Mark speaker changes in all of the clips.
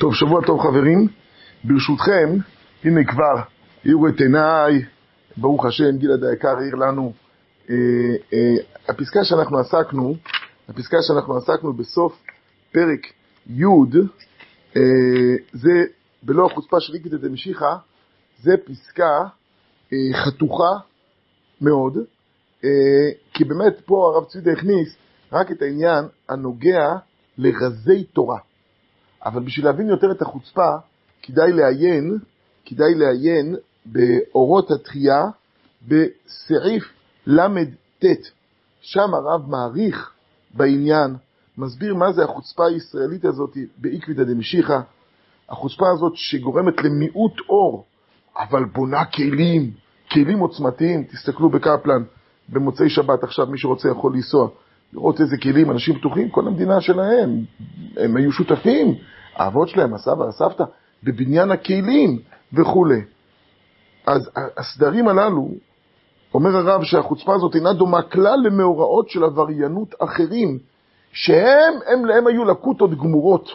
Speaker 1: טוב, שבוע טוב חברים. ברשותכם, הנה כבר האירו את עיניי, ברוך השם, גלעד היקר העיר לנו. אה, אה, הפסקה שאנחנו עסקנו, הפסקה שאנחנו עסקנו בסוף פרק י', אה, זה בלא החוצפה של עקבתא דמשיחא, זה פסקה אה, חתוכה מאוד, אה, כי באמת פה הרב צבידה הכניס רק את העניין הנוגע לרזי תורה. אבל בשביל להבין יותר את החוצפה, כדאי לעיין, כדאי לעיין באורות התחייה בסעיף ל"ט. שם הרב מעריך בעניין, מסביר מה זה החוצפה הישראלית הזאת בעקביתא דמשיחא, החוצפה הזאת שגורמת למיעוט אור, אבל בונה כלים, כלים עוצמתיים. תסתכלו בקפלן, במוצאי שבת עכשיו, מי שרוצה יכול לנסוע. לראות איזה כלים, אנשים פתוחים, כל המדינה שלהם, הם היו שותפים, האבות שלהם, הסבא, הסבתא, בבניין הכלים וכולי. אז הסדרים הללו, אומר הרב שהחוצפה הזאת אינה דומה כלל למאורעות של עבריינות אחרים, שהם, הם להם היו לקוטות גמורות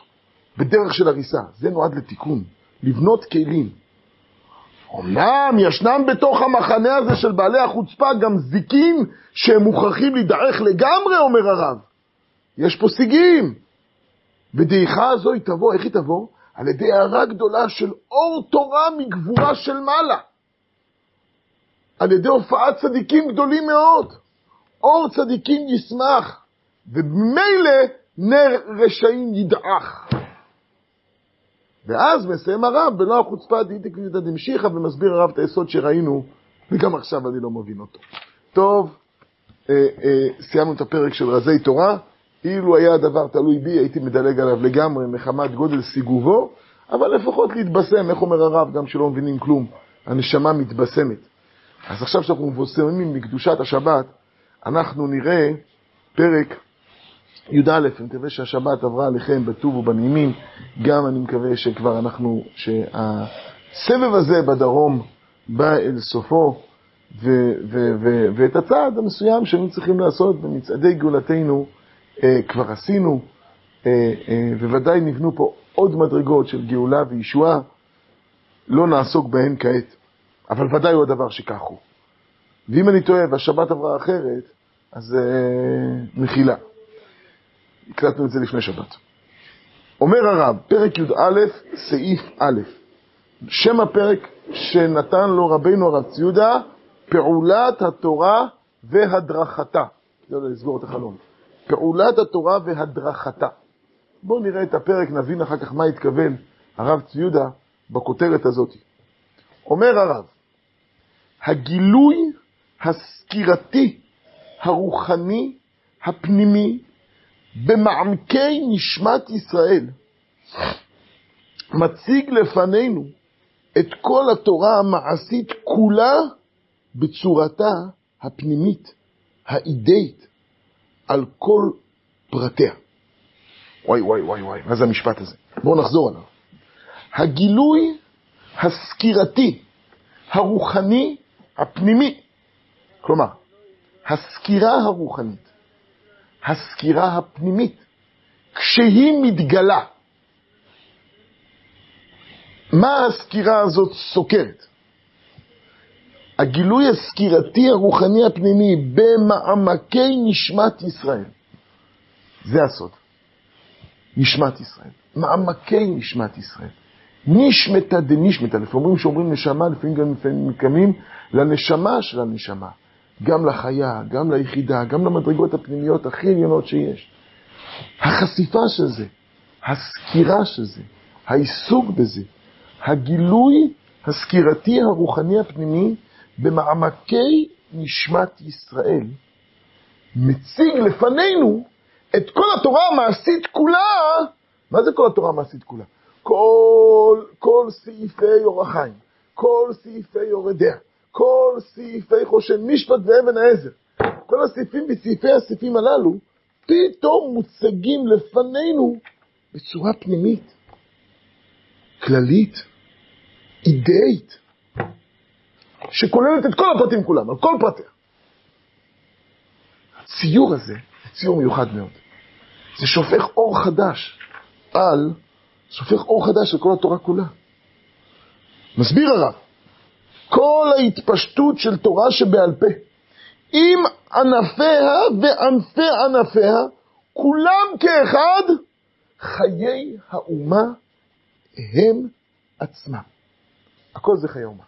Speaker 1: בדרך של הריסה. זה נועד לתיקון, לבנות כלים. אמנם ישנם בתוך המחנה הזה של בעלי החוצפה גם זיקים שהם מוכרחים להידעך לגמרי, אומר הרב. יש פה סיגים. ודעיכה הזו היא תבוא, איך היא תבוא? על ידי הערה גדולה של אור תורה מגבורה של מעלה. על ידי הופעת צדיקים גדולים מאוד. אור צדיקים ישמח, וממילא נר רשעים ידעך. ואז מסיים הרב בלא החוצפה דהיתי כביתא דמשיחא ומסביר הרב את היסוד שראינו, וגם עכשיו אני לא מבין אותו. טוב, אה, אה, סיימנו את הפרק של רזי תורה. אילו היה הדבר תלוי בי, הייתי מדלג עליו לגמרי מחמת גודל סיגובו, אבל לפחות להתבשם, איך אומר הרב, גם שלא מבינים כלום, הנשמה מתבשמת. אז עכשיו שאנחנו מבושמים מקדושת השבת, אנחנו נראה פרק י"א, אני מקווה שהשבת עברה עליכם בטוב ובנעימים, גם אני מקווה שכבר אנחנו, שהסבב הזה בדרום בא אל סופו, ו- ו- ו- ואת הצעד המסוים שהיינו צריכים לעשות במצעדי גאולתנו אה, כבר עשינו, אה, אה, וודאי נבנו פה עוד מדרגות של גאולה וישועה, לא נעסוק בהן כעת, אבל ודאי הוא הדבר שכך הוא. ואם אני טועה והשבת עברה אחרת, אז אה, מחילה. הקלטנו את זה לפני שבת. אומר הרב, פרק י"א, סעיף א', שם הפרק שנתן לו רבינו הרב ציודה, פעולת התורה והדרכתה. לא לסגור את החלום. פעולת התורה והדרכתה. בואו נראה את הפרק, נבין אחר כך מה התכוון הרב ציודה בכותרת הזאת. אומר הרב, הגילוי הסקירתי, הרוחני, הפנימי, במעמקי נשמת ישראל, מציג לפנינו את כל התורה המעשית כולה בצורתה הפנימית, האידאית, על כל פרטיה. וואי וואי וואי וואי, מה זה המשפט הזה? בואו נחזור עליו. הגילוי הסקירתי, הרוחני, הפנימי, כלומר, הסקירה הרוחנית, הסקירה הפנימית, כשהיא מתגלה, מה הסקירה הזאת סוקרת? הגילוי הסקירתי הרוחני הפנימי במעמקי נשמת ישראל. זה הסוד. נשמת ישראל. מעמקי נשמת ישראל. נשמתא דנשמתא. לפעמים שאומרים נשמה, לפעמים גם לפעמים מקמים לנשמה של הנשמה. גם לחיה, גם ליחידה, גם למדרגות הפנימיות הכי עליונות שיש. החשיפה של זה, הסקירה של זה, העיסוק בזה, הגילוי הסקירתי הרוחני הפנימי במעמקי נשמת ישראל, מציג לפנינו את כל התורה המעשית כולה. מה זה כל התורה המעשית כולה? כל, כל סעיפי אור החיים, כל סעיפי אור הדעה, כל סעיפי חושן משפט ואבן העזר. כל הסעיפים בסעיפי הסעיפים הללו פתאום מוצגים לפנינו בצורה פנימית, כללית, אידאית. שכוללת את כל הפרטים כולם, על כל פרטיה. הציור הזה, זה ציור מיוחד מאוד. זה שופך אור חדש על שופך אור חדש על כל התורה כולה. מסביר הרב, כל ההתפשטות של תורה שבעל פה, עם ענפיה וענפי ענפיה, כולם כאחד, חיי האומה הם עצמם. הכל זה חיי האומה.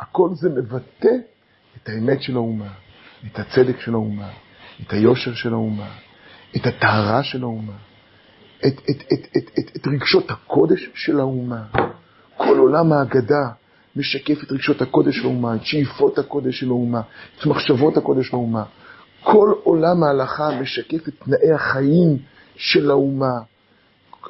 Speaker 1: הכל זה מבטא את האמת של האומה, את הצדק של האומה, את היושר של האומה, את הטהרה של האומה, את, את, את, את, את, את רגשות הקודש של האומה. כל עולם ההגדה משקף את רגשות הקודש של האומה, את שאיפות הקודש של האומה, את מחשבות הקודש של האומה. כל עולם ההלכה משקף את תנאי החיים של האומה.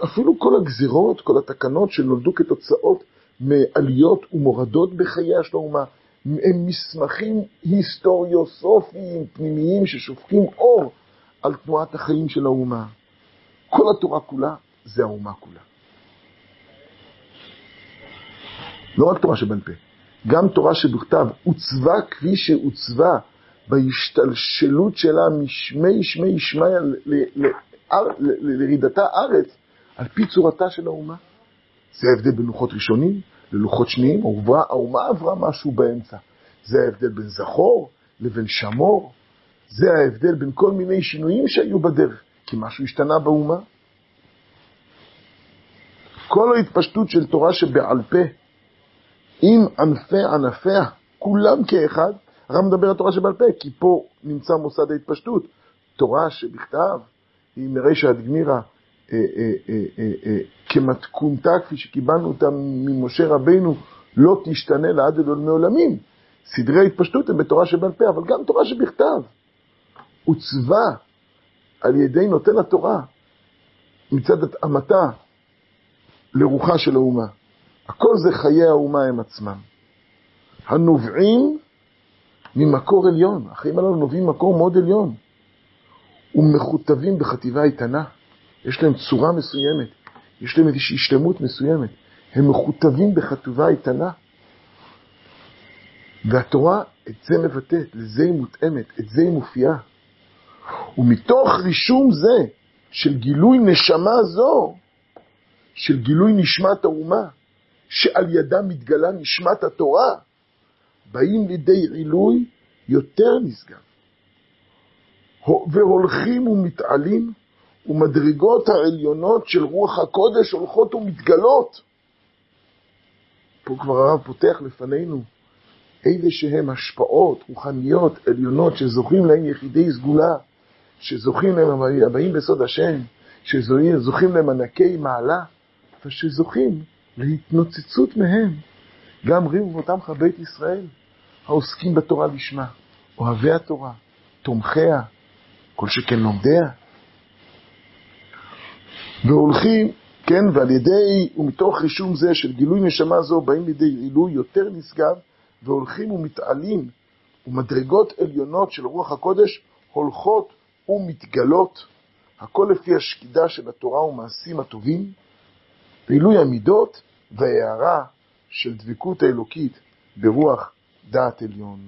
Speaker 1: אפילו כל הגזירות, כל התקנות שנולדו כתוצאות מעליות ומורדות בחייה של האומה, הם מסמכים היסטוריוסופיים פנימיים ששופכים אור על תנועת החיים של האומה. כל התורה כולה זה האומה כולה. לא רק תורה שבעל פה, גם תורה שבכתב עוצבה כפי שעוצבה בהשתלשלות שלה משמי שמי שמיה לירידתה ארץ, על פי צורתה של האומה. זה ההבדל בין לוחות ראשונים ללוחות שניים, האומה עברה משהו באמצע. זה ההבדל בין זכור לבין שמור, זה ההבדל בין כל מיני שינויים שהיו בדרך, כי משהו השתנה באומה. כל ההתפשטות של תורה שבעל פה, עם ענפי ענפיה, כולם כאחד, הרב מדבר על תורה שבעל פה, כי פה נמצא מוסד ההתפשטות. תורה שבכתב היא מרישא עד גמירא אה, אה, אה, כמתכונתה כפי שקיבלנו אותה ממשה רבינו, לא תשתנה לעד עולמי עולמים. סדרי ההתפשטות הם בתורה שבעל פה, אבל גם תורה שבכתב. עוצבה על ידי נותן התורה מצד התאמתה לרוחה של האומה. הכל זה חיי האומה הם עצמם. הנובעים ממקור עליון, החיים הללו נובעים ממקור מאוד עליון, ומכותבים בחטיבה איתנה. יש להם צורה מסוימת, יש להם איזושהי השתלמות מסוימת. הם מכותבים בחטובה איתנה. והתורה את זה מבטאת, לזה היא מותאמת, את זה היא מופיעה. ומתוך רישום זה, של גילוי נשמה זו, של גילוי נשמת האומה, שעל ידה מתגלה נשמת התורה, באים לידי עילוי יותר נשגב. והולכים ומתעלים ומדרגות העליונות של רוח הקודש הולכות ומתגלות. פה כבר הרב פותח לפנינו איזה שהם השפעות רוחניות עליונות שזוכים להם יחידי סגולה, שזוכים להם הבאים בסוד השם, שזוכים להם ענקי מעלה, ושזוכים להתנוצצות מהם. גם ריבו אותם בית ישראל, העוסקים בתורה לשמה, אוהבי התורה, תומכיה, כל שכן לומדיה. והולכים, כן, ועל ידי ומתוך רישום זה של גילוי נשמה זו באים לידי עילוי יותר נשגב והולכים ומתעלים ומדרגות עליונות של רוח הקודש הולכות ומתגלות, הכל לפי השקידה של התורה ומעשים הטובים, ועילוי המידות וההערה של דבקות האלוקית ברוח דעת עליון.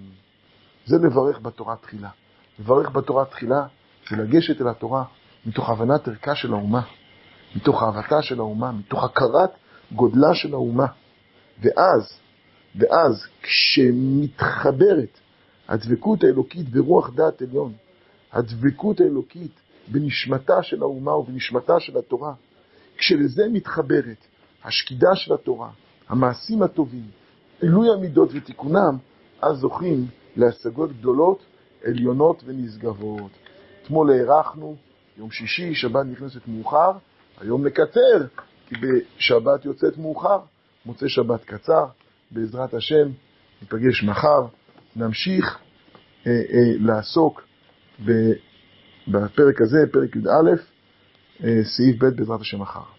Speaker 1: זה לברך בתורה תחילה. לברך בתורה תחילה זה לגשת אל התורה מתוך הבנת ערכה של האומה. מתוך אהבתה של האומה, מתוך הכרת גודלה של האומה. ואז, ואז כשמתחברת הדבקות האלוקית ברוח דעת עליון, הדבקות האלוקית בנשמתה של האומה ובנשמתה של התורה, כשלזה מתחברת השקידה של התורה, המעשים הטובים, עילוי המידות ותיקונם, אז זוכים להשגות גדולות, עליונות ונשגבות. אתמול הארכנו, יום שישי, שבת נכנסת מאוחר, היום נקצר, כי בשבת יוצאת מאוחר, מוצא שבת קצר, בעזרת השם, ניפגש מחר, נמשיך אה, אה, לעסוק בפרק הזה, פרק י"א, אה, סעיף ב' בעזרת השם מחר.